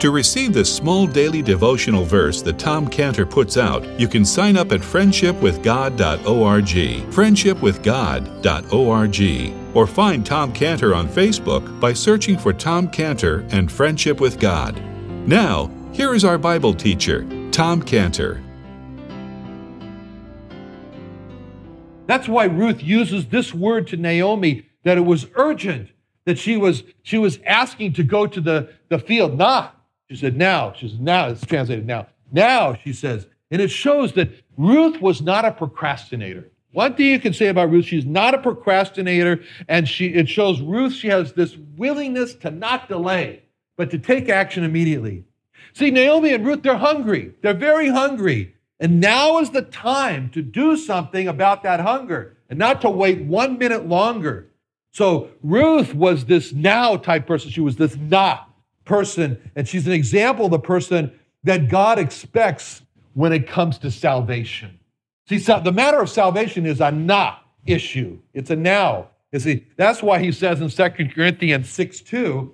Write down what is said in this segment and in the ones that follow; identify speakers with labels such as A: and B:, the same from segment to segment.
A: To receive this small daily devotional verse that Tom Cantor puts out, you can sign up at friendshipwithgod.org, friendshipwithgod.org, or find Tom Cantor on Facebook by searching for Tom Cantor and Friendship with God. Now, here is our Bible teacher, Tom Cantor.
B: That's why Ruth uses this word to Naomi that it was urgent, that she was, she was asking to go to the, the field. Nah, she said, now. She says, now. It's translated now. Now, she says. And it shows that Ruth was not a procrastinator. One thing you can say about Ruth, she's not a procrastinator, and she it shows Ruth, she has this willingness to not delay, but to take action immediately. See, Naomi and Ruth, they're hungry. They're very hungry. And now is the time to do something about that hunger and not to wait one minute longer. So Ruth was this now type person. She was this not person. And she's an example of the person that God expects when it comes to salvation. See, so the matter of salvation is a not issue, it's a now. You see, that's why he says in 2 Corinthians 6 2,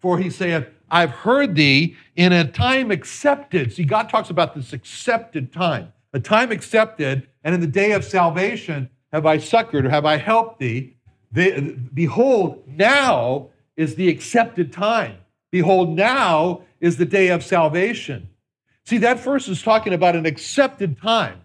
B: for he saith, I've heard thee in a time accepted. See, God talks about this accepted time, a time accepted, and in the day of salvation have I succored or have I helped thee. behold, now is the accepted time. Behold, now is the day of salvation. See, that verse is talking about an accepted time.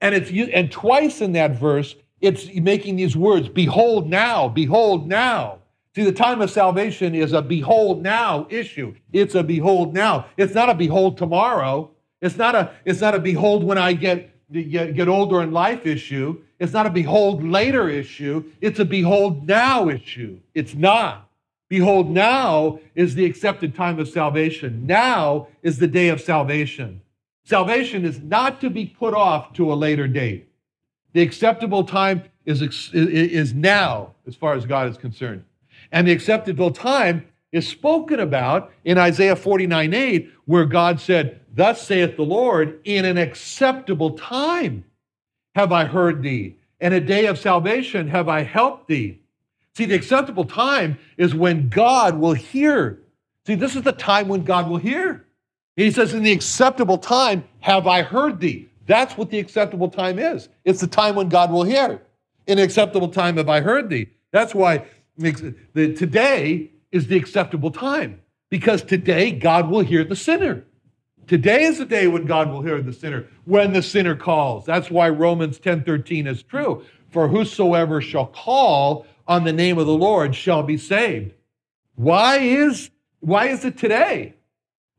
B: And it's and twice in that verse, it's making these words, behold now, behold now. See, the time of salvation is a behold now issue. It's a behold now. It's not a behold tomorrow. It's not a, it's not a behold when I get, get, get older in life issue. It's not a behold later issue. It's a behold now issue. It's not. Behold, now is the accepted time of salvation. Now is the day of salvation. Salvation is not to be put off to a later date. The acceptable time is, is now, as far as God is concerned. And the acceptable time is spoken about in Isaiah 49 8, where God said, Thus saith the Lord, in an acceptable time have I heard thee, and a day of salvation have I helped thee. See, the acceptable time is when God will hear. See, this is the time when God will hear. He says, In the acceptable time have I heard thee. That's what the acceptable time is. It's the time when God will hear. In acceptable time have I heard thee. That's why today is the acceptable time because today God will hear the sinner. Today is the day when God will hear the sinner, when the sinner calls. That's why Romans 10 13 is true. For whosoever shall call on the name of the Lord shall be saved. Why is, why is it today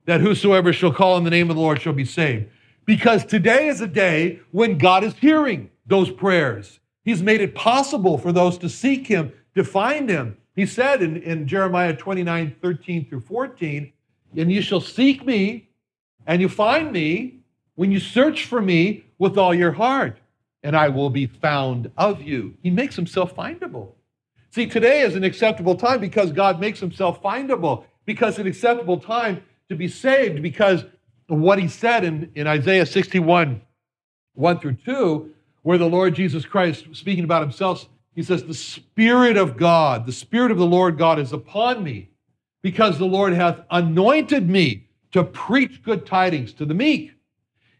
B: that whosoever shall call on the name of the Lord shall be saved? Because today is a day when God is hearing those prayers. He's made it possible for those to seek Him to find him. He said in, in Jeremiah 29 13 through 14, and you shall seek me and you find me when you search for me with all your heart, and I will be found of you. He makes himself findable. See, today is an acceptable time because God makes himself findable, because an acceptable time to be saved, because of what he said in, in Isaiah 61 1 through 2, where the Lord Jesus Christ, speaking about himself, he says, The Spirit of God, the Spirit of the Lord God is upon me, because the Lord hath anointed me to preach good tidings to the meek.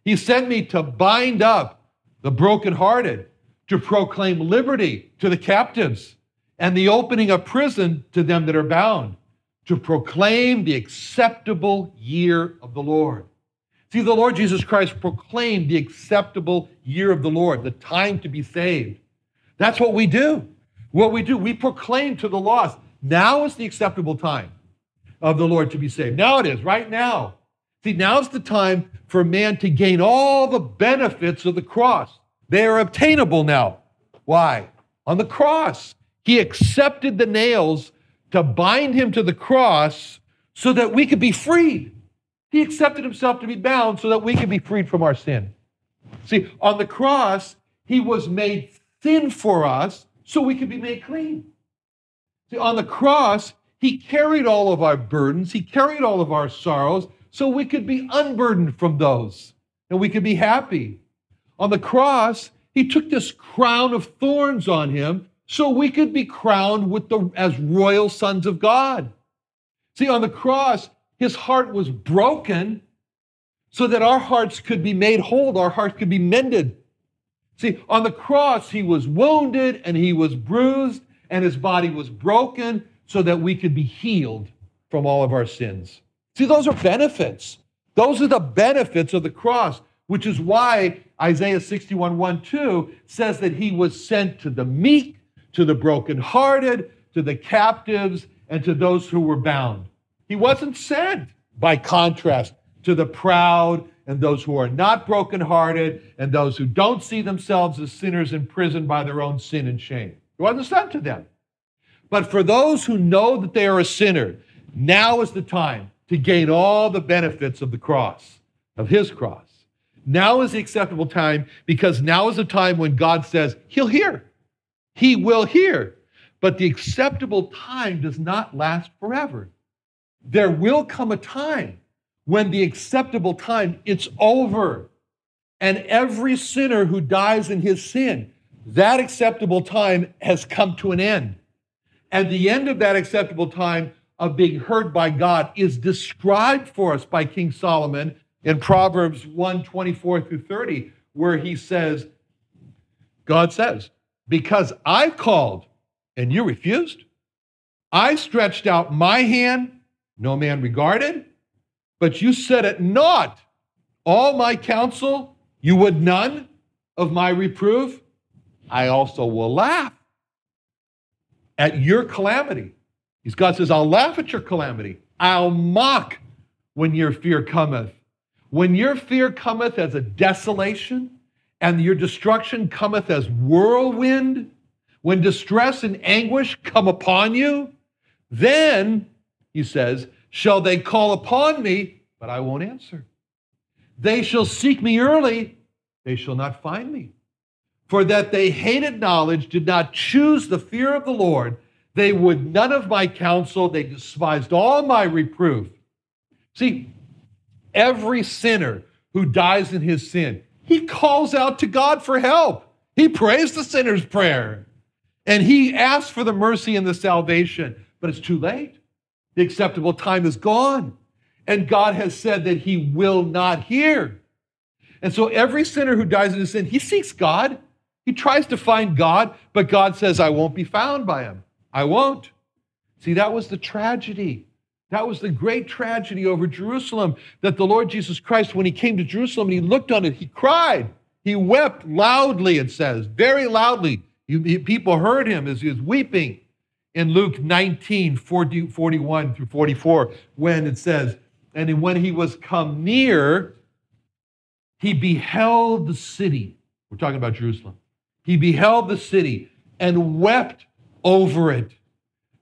B: He sent me to bind up the brokenhearted, to proclaim liberty to the captives, and the opening of prison to them that are bound, to proclaim the acceptable year of the Lord. See, the Lord Jesus Christ proclaimed the acceptable year of the Lord, the time to be saved. That's what we do. What we do, we proclaim to the lost, now is the acceptable time of the Lord to be saved. Now it is, right now. See, now's the time for man to gain all the benefits of the cross. They are obtainable now. Why? On the cross, he accepted the nails to bind him to the cross so that we could be freed. He accepted himself to be bound so that we could be freed from our sin. See, on the cross, he was made sin for us so we could be made clean. See, on the cross, he carried all of our burdens, he carried all of our sorrows so we could be unburdened from those and we could be happy. On the cross, he took this crown of thorns on him so we could be crowned with the as royal sons of God. See, on the cross, his heart was broken so that our hearts could be made whole, our hearts could be mended. See, on the cross, he was wounded and he was bruised and his body was broken so that we could be healed from all of our sins. See, those are benefits. Those are the benefits of the cross, which is why Isaiah 61 1 2 says that he was sent to the meek, to the brokenhearted, to the captives, and to those who were bound. He wasn't sent, by contrast, to the proud and those who are not brokenhearted and those who don't see themselves as sinners imprisoned by their own sin and shame. He wasn't sent to them. But for those who know that they are a sinner, now is the time to gain all the benefits of the cross, of his cross. Now is the acceptable time because now is the time when God says, He'll hear. He will hear. But the acceptable time does not last forever. There will come a time when the acceptable time it's over. And every sinner who dies in his sin, that acceptable time has come to an end. And the end of that acceptable time of being heard by God is described for us by King Solomon in Proverbs 1 24 through 30, where he says, God says, Because I called and you refused, I stretched out my hand, no man regarded, but you said it not. All my counsel, you would none of my reproof. I also will laugh at your calamity. God says, I'll laugh at your calamity. I'll mock when your fear cometh. When your fear cometh as a desolation, and your destruction cometh as whirlwind, when distress and anguish come upon you, then, he says, shall they call upon me, but I won't answer. They shall seek me early, they shall not find me. For that they hated knowledge, did not choose the fear of the Lord, they would none of my counsel, they despised all my reproof. See, every sinner who dies in his sin, he calls out to God for help. He prays the sinner's prayer and he asks for the mercy and the salvation, but it's too late. The acceptable time is gone. And God has said that he will not hear. And so every sinner who dies in his sin, he seeks God. He tries to find God, but God says, I won't be found by him. I won't. See, that was the tragedy. That was the great tragedy over Jerusalem that the Lord Jesus Christ, when he came to Jerusalem and he looked on it, he cried. He wept loudly, it says, very loudly. People heard him as he was weeping in Luke 19, 40, 41 through 44, when it says, And when he was come near, he beheld the city. We're talking about Jerusalem. He beheld the city and wept over it,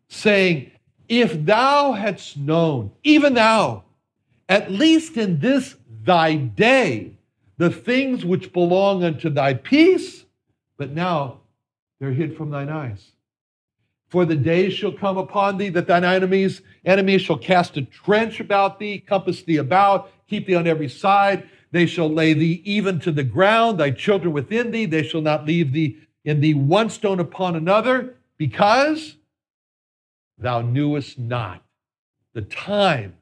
B: saying, If thou hadst known, even thou, at least in this thy day, the things which belong unto thy peace, but now they're hid from thine eyes. For the day shall come upon thee that thine enemies, enemies shall cast a trench about thee, compass thee about, keep thee on every side. They shall lay thee even to the ground, thy children within thee. They shall not leave thee in thee one stone upon another, because thou knewest not the time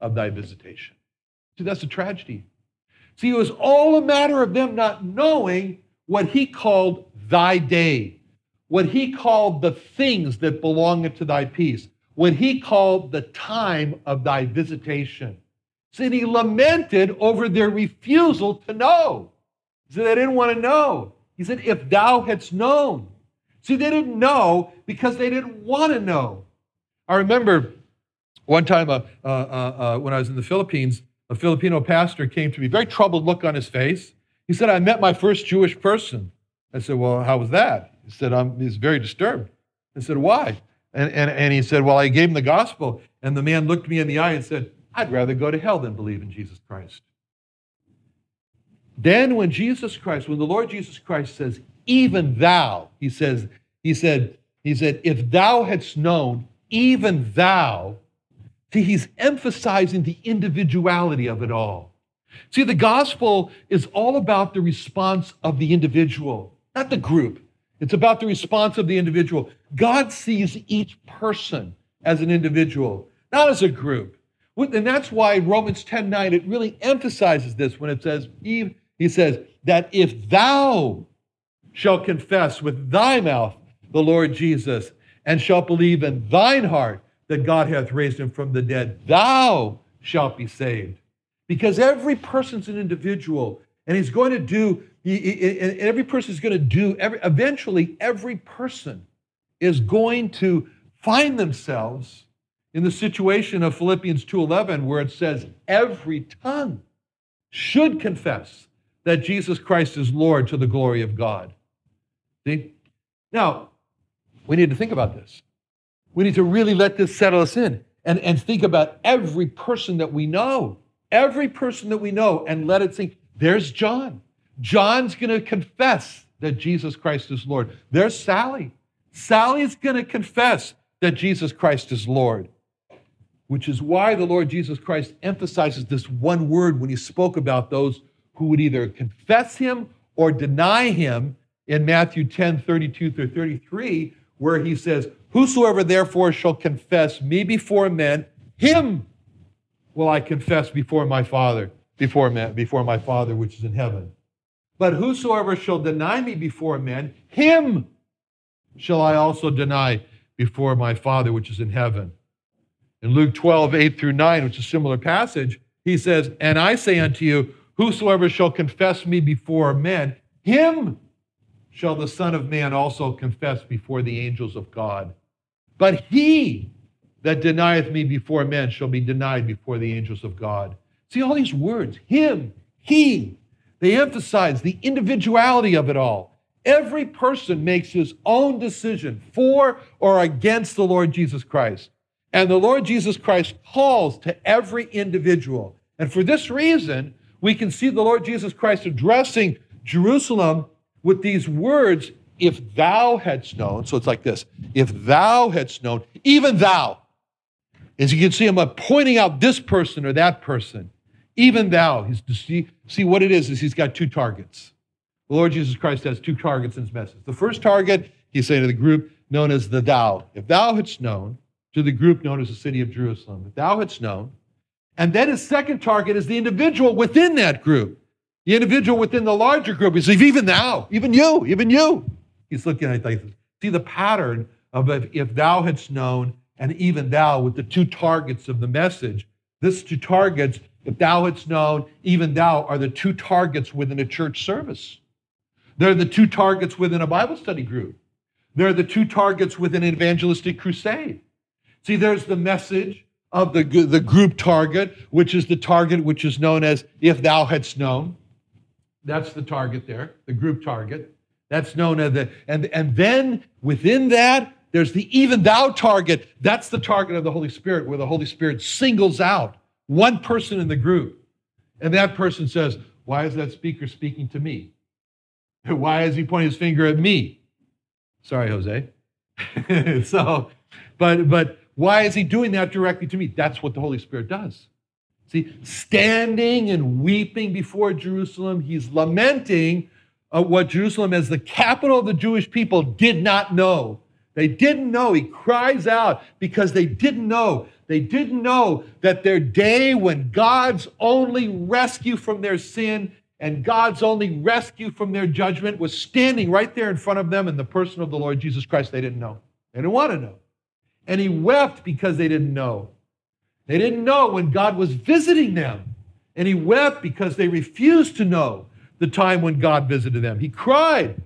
B: of thy visitation. See, that's a tragedy. See, it was all a matter of them not knowing what he called thy day, what he called the things that belong to thy peace, what he called the time of thy visitation. See, he lamented over their refusal to know. Said, they didn't want to know. He said, if thou hadst known. See, they didn't know because they didn't want to know. I remember one time uh, uh, uh, uh when I was in the Philippines, a Filipino pastor came to me, very troubled look on his face. He said, I met my first Jewish person. I said, Well, how was that? He said, I'm, He's very disturbed. I said, Why? And, and, and he said, Well, I gave him the gospel. And the man looked me in the eye and said, I'd rather go to hell than believe in Jesus Christ. Then, when Jesus Christ, when the Lord Jesus Christ says, Even thou, he says, he said, he said, if thou hadst known, even thou, See, he's emphasizing the individuality of it all. See, the gospel is all about the response of the individual, not the group. It's about the response of the individual. God sees each person as an individual, not as a group. And that's why Romans 10 9, it really emphasizes this when it says, Eve, he says, that if thou shalt confess with thy mouth the Lord Jesus and shalt believe in thine heart that God hath raised him from the dead, thou shalt be saved. Because every person's an individual, and he's going to do, every person is going to do, every, eventually, every person is going to find themselves in the situation of Philippians 2:11 where it says every tongue should confess that Jesus Christ is Lord to the glory of God. See? Now, we need to think about this. We need to really let this settle us in and, and think about every person that we know, every person that we know, and let it sink. There's John. John's going to confess that Jesus Christ is Lord. There's Sally. Sally's going to confess that Jesus Christ is Lord, which is why the Lord Jesus Christ emphasizes this one word when he spoke about those who would either confess him or deny him in Matthew 10 32 through 33, where he says, Whosoever therefore shall confess me before men, him will I confess before my Father, before, men, before my Father which is in heaven. But whosoever shall deny me before men, him shall I also deny before my Father which is in heaven. In Luke 12, 8 through 9, which is a similar passage, he says, And I say unto you, whosoever shall confess me before men, him shall the Son of Man also confess before the angels of God. But he that denieth me before men shall be denied before the angels of God. See all these words him, he. They emphasize the individuality of it all. Every person makes his own decision for or against the Lord Jesus Christ. And the Lord Jesus Christ calls to every individual. And for this reason, we can see the Lord Jesus Christ addressing Jerusalem with these words if thou hadst known, so it's like this, if thou hadst known, even thou, as you can see him uh, pointing out this person or that person, even thou, he's see, see what it is, is he's got two targets. The Lord Jesus Christ has two targets in his message. The first target, he's saying to the group known as the thou. If thou hadst known, to the group known as the city of Jerusalem, if thou hadst known, and then his second target is the individual within that group, the individual within the larger group. is even thou, even you, even you. He's looking at like see the pattern of if, if thou hadst known, and even thou with the two targets of the message. This two targets, if thou hadst known, even thou are the two targets within a church service. They're the two targets within a Bible study group. They're the two targets within an evangelistic crusade. See, there's the message of the, the group target, which is the target which is known as if thou hadst known. That's the target there, the group target. That's known as the, and, and then within that, there's the even thou target. That's the target of the Holy Spirit, where the Holy Spirit singles out one person in the group. And that person says, Why is that speaker speaking to me? Why is he pointing his finger at me? Sorry, Jose. so, but but why is he doing that directly to me? That's what the Holy Spirit does. See, standing and weeping before Jerusalem, he's lamenting uh, what Jerusalem, as the capital of the Jewish people, did not know They didn't know. He cries out because they didn't know. They didn't know that their day when God's only rescue from their sin and God's only rescue from their judgment was standing right there in front of them in the person of the Lord Jesus Christ. They didn't know. They didn't want to know. And he wept because they didn't know. They didn't know when God was visiting them. And he wept because they refused to know the time when God visited them. He cried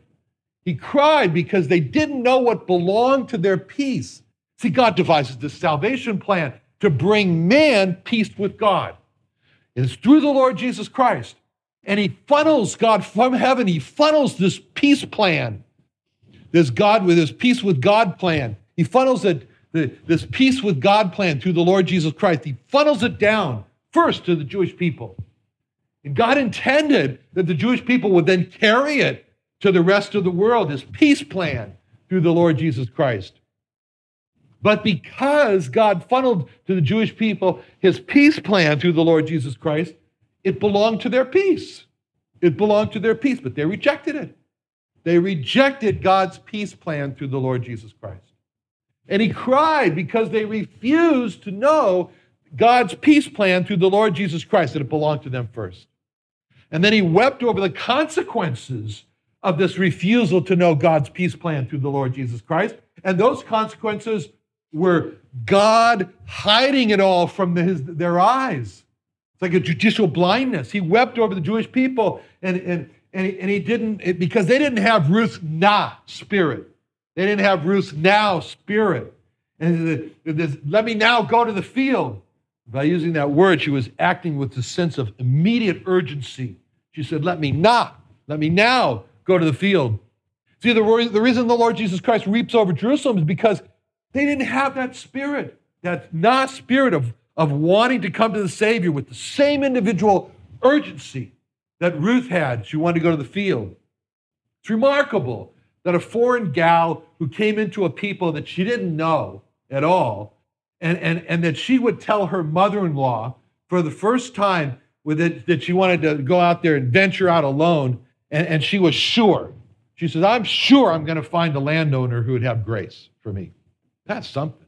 B: he cried because they didn't know what belonged to their peace. See, God devises this salvation plan to bring man peace with God. It's through the Lord Jesus Christ. And he funnels God from heaven, he funnels this peace plan, this God with his peace with God plan. He funnels it, the, this peace with God plan through the Lord Jesus Christ. He funnels it down first to the Jewish people. And God intended that the Jewish people would then carry it to the rest of the world, his peace plan through the Lord Jesus Christ. But because God funneled to the Jewish people his peace plan through the Lord Jesus Christ, it belonged to their peace. It belonged to their peace, but they rejected it. They rejected God's peace plan through the Lord Jesus Christ. And he cried because they refused to know God's peace plan through the Lord Jesus Christ, that it belonged to them first. And then he wept over the consequences of this refusal to know God's peace plan through the Lord Jesus Christ. And those consequences were God hiding it all from his, their eyes. It's like a judicial blindness. He wept over the Jewish people, and, and, and, he, and he didn't, because they didn't have Ruth's na spirit. They didn't have Ruth's now spirit. And this, let me now go to the field. By using that word, she was acting with the sense of immediate urgency. She said, Let me now, let me now go to the field. See, the, the reason the Lord Jesus Christ weeps over Jerusalem is because they didn't have that spirit, that not spirit of, of wanting to come to the Savior with the same individual urgency that Ruth had. She wanted to go to the field. It's remarkable that a foreign gal who came into a people that she didn't know at all, and, and, and that she would tell her mother in law for the first time with it, that she wanted to go out there and venture out alone and, and she was sure. She says, I'm sure I'm going to find a landowner who would have grace for me. That's something.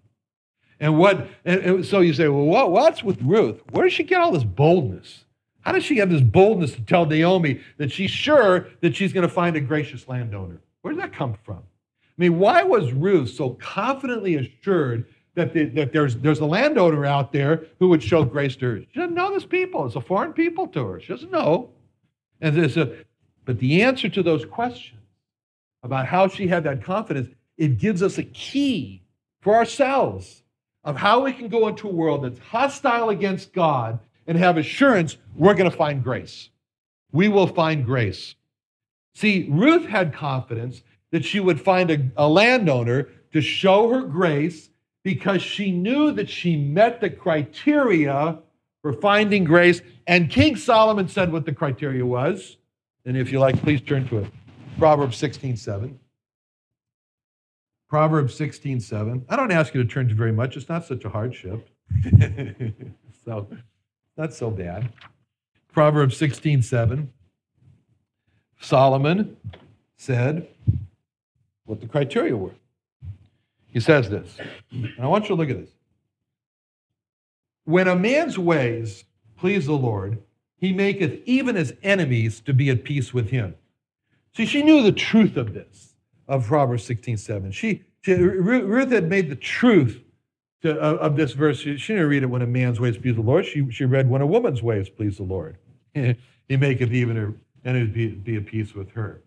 B: And what, and, and so you say, well, what, what's with Ruth? Where does she get all this boldness? How does she have this boldness to tell Naomi that she's sure that she's going to find a gracious landowner? Where does that come from? I mean, why was Ruth so confidently assured that, the, that there's, there's a landowner out there who would show grace to her? She doesn't know this people. It's a foreign people to her. She doesn't know. And there's a, but the answer to those questions about how she had that confidence, it gives us a key for ourselves of how we can go into a world that's hostile against God and have assurance we're going to find grace. We will find grace. See, Ruth had confidence that she would find a, a landowner to show her grace because she knew that she met the criteria for finding grace. And King Solomon said what the criteria was and if you like, please turn to it. Proverbs 16 7. Proverbs 16 7. I don't ask you to turn to very much, it's not such a hardship. so, not so bad. Proverbs 16 7. Solomon said what the criteria were. He says this, and I want you to look at this. When a man's ways please the Lord, he maketh even his enemies to be at peace with him. See, she knew the truth of this, of Proverbs 16, 7. She, she Ruth had made the truth to, of, of, this verse. She, she, didn't read it when a man's ways please the Lord. She, she read when a woman's ways please the Lord. he maketh even her enemies be, be at peace with her.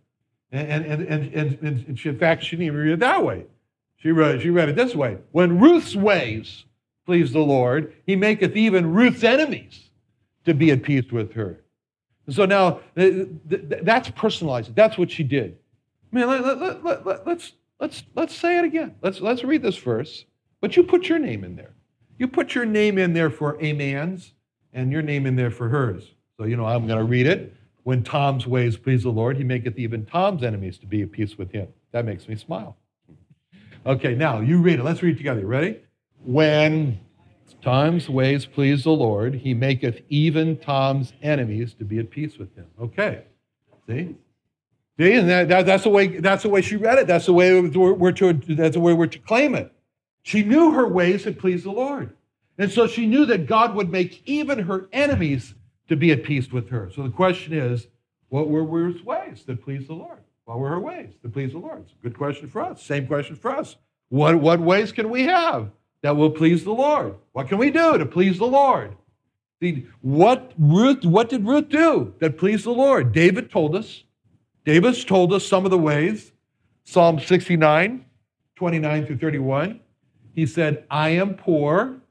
B: And, and, and, and, and she, in fact, she didn't even read it that way. She read, she read it this way When Ruth's ways please the Lord, he maketh even Ruth's enemies to be at peace with her. And so now that's personalized. That's what she did. I mean, let, let, let, let, let's, let's, let's say it again. Let's, let's read this verse, but you put your name in there. You put your name in there for a man's and your name in there for hers. So, you know, I'm going to read it. When Tom's ways please the Lord, he maketh even Tom's enemies to be at peace with him. That makes me smile. Okay, now you read it. Let's read it together. Ready? When Tom's ways please the Lord. He maketh even Tom's enemies to be at peace with him. Okay. See? See, and that, that, that's the way that's the way she read it. That's the way we're, to that's the way we're to claim it. She knew her ways had pleased the Lord. And so she knew that God would make even her enemies to be at peace with her. So the question is, what were Ruth's ways that pleased the Lord? What were her ways that pleased the Lord? It's a good question for us. Same question for us. What, what ways can we have that will please the Lord? What can we do to please the Lord? See, what Ruth, what did Ruth do that pleased the Lord? David told us. David's told us some of the ways. Psalm 69, 29 through 31. He said, I am poor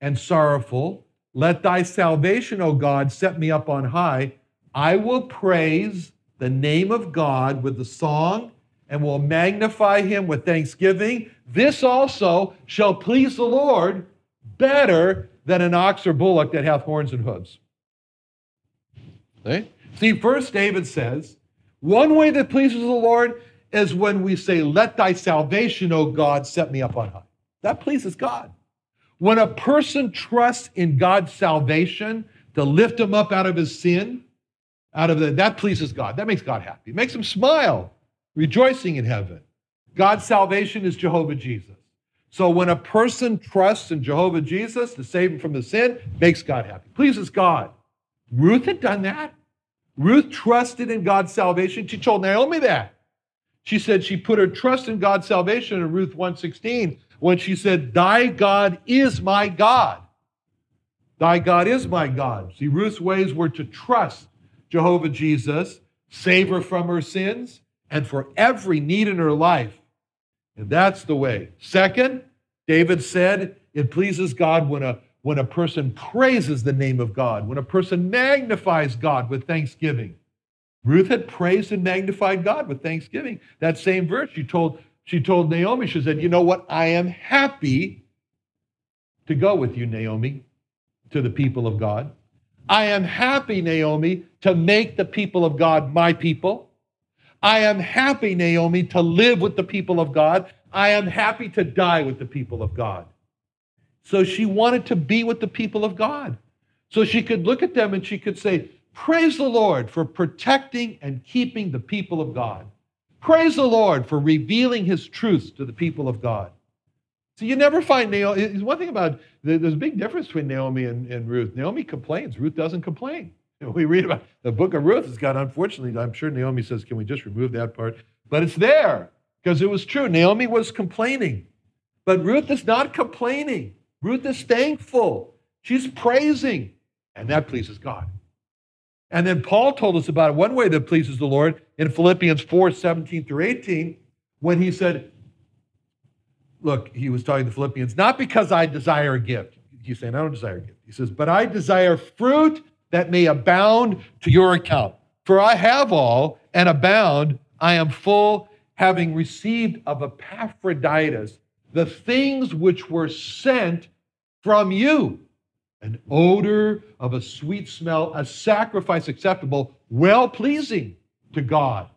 B: and sorrowful. Let thy salvation, O God, set me up on high. I will praise the name of God with the song and will magnify him with thanksgiving. This also shall please the Lord better than an ox or bullock that hath horns and hooves. See? See, first David says, one way that pleases the Lord is when we say, Let thy salvation, O God, set me up on high. That pleases God. When a person trusts in God's salvation to lift him up out of his sin, out of the, that pleases God. That makes God happy. It makes him smile, rejoicing in heaven. God's salvation is Jehovah Jesus. So when a person trusts in Jehovah Jesus to save him from the sin, makes God happy, pleases God. Ruth had done that. Ruth trusted in God's salvation. She told Naomi that. She said she put her trust in God's salvation in Ruth 116 when she said, Thy God is my God. Thy God is my God. See, Ruth's ways were to trust Jehovah Jesus, save her from her sins, and for every need in her life. And that's the way. Second, David said, it pleases God when a, when a person praises the name of God, when a person magnifies God with thanksgiving. Ruth had praised and magnified God with thanksgiving. That same verse, she told she told Naomi, she said, You know what? I am happy to go with you, Naomi, to the people of God. I am happy, Naomi, to make the people of God my people. I am happy, Naomi, to live with the people of God. I am happy to die with the people of God. So she wanted to be with the people of God. So she could look at them and she could say, Praise the Lord for protecting and keeping the people of God. Praise the Lord for revealing his truths to the people of God. So you never find Naomi. It's One thing about there's a big difference between Naomi and, and Ruth. Naomi complains. Ruth doesn't complain. We read about the book of Ruth. It's got unfortunately. I'm sure Naomi says, "Can we just remove that part?" But it's there because it was true. Naomi was complaining, but Ruth is not complaining. Ruth is thankful. She's praising, and that pleases God. And then Paul told us about it one way that pleases the Lord in Philippians 4 17 through 18, when he said, Look, he was talking to Philippians, not because I desire a gift. He's saying, I don't desire a gift. He says, But I desire fruit that may abound to your account. For I have all and abound. I am full, having received of Epaphroditus the things which were sent from you an odor of a sweet smell, a sacrifice acceptable, well pleasing to God.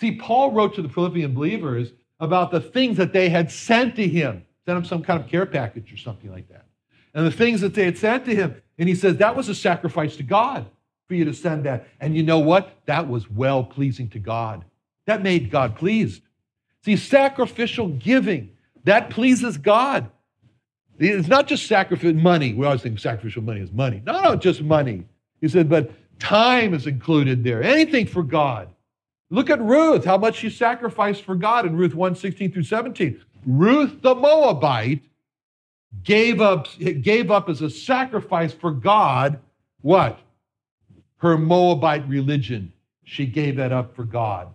B: See, Paul wrote to the Philippian believers about the things that they had sent to him, sent him some kind of care package or something like that. And the things that they had sent to him. And he says, that was a sacrifice to God for you to send that. And you know what? That was well pleasing to God. That made God pleased. See, sacrificial giving, that pleases God. It's not just sacrifice money. We always think sacrificial money is money. No, no, just money. He said, but time is included there. Anything for God. Look at Ruth, how much she sacrificed for God in Ruth 1 16 through 17. Ruth the Moabite gave up, gave up as a sacrifice for God what? Her Moabite religion. She gave that up for God.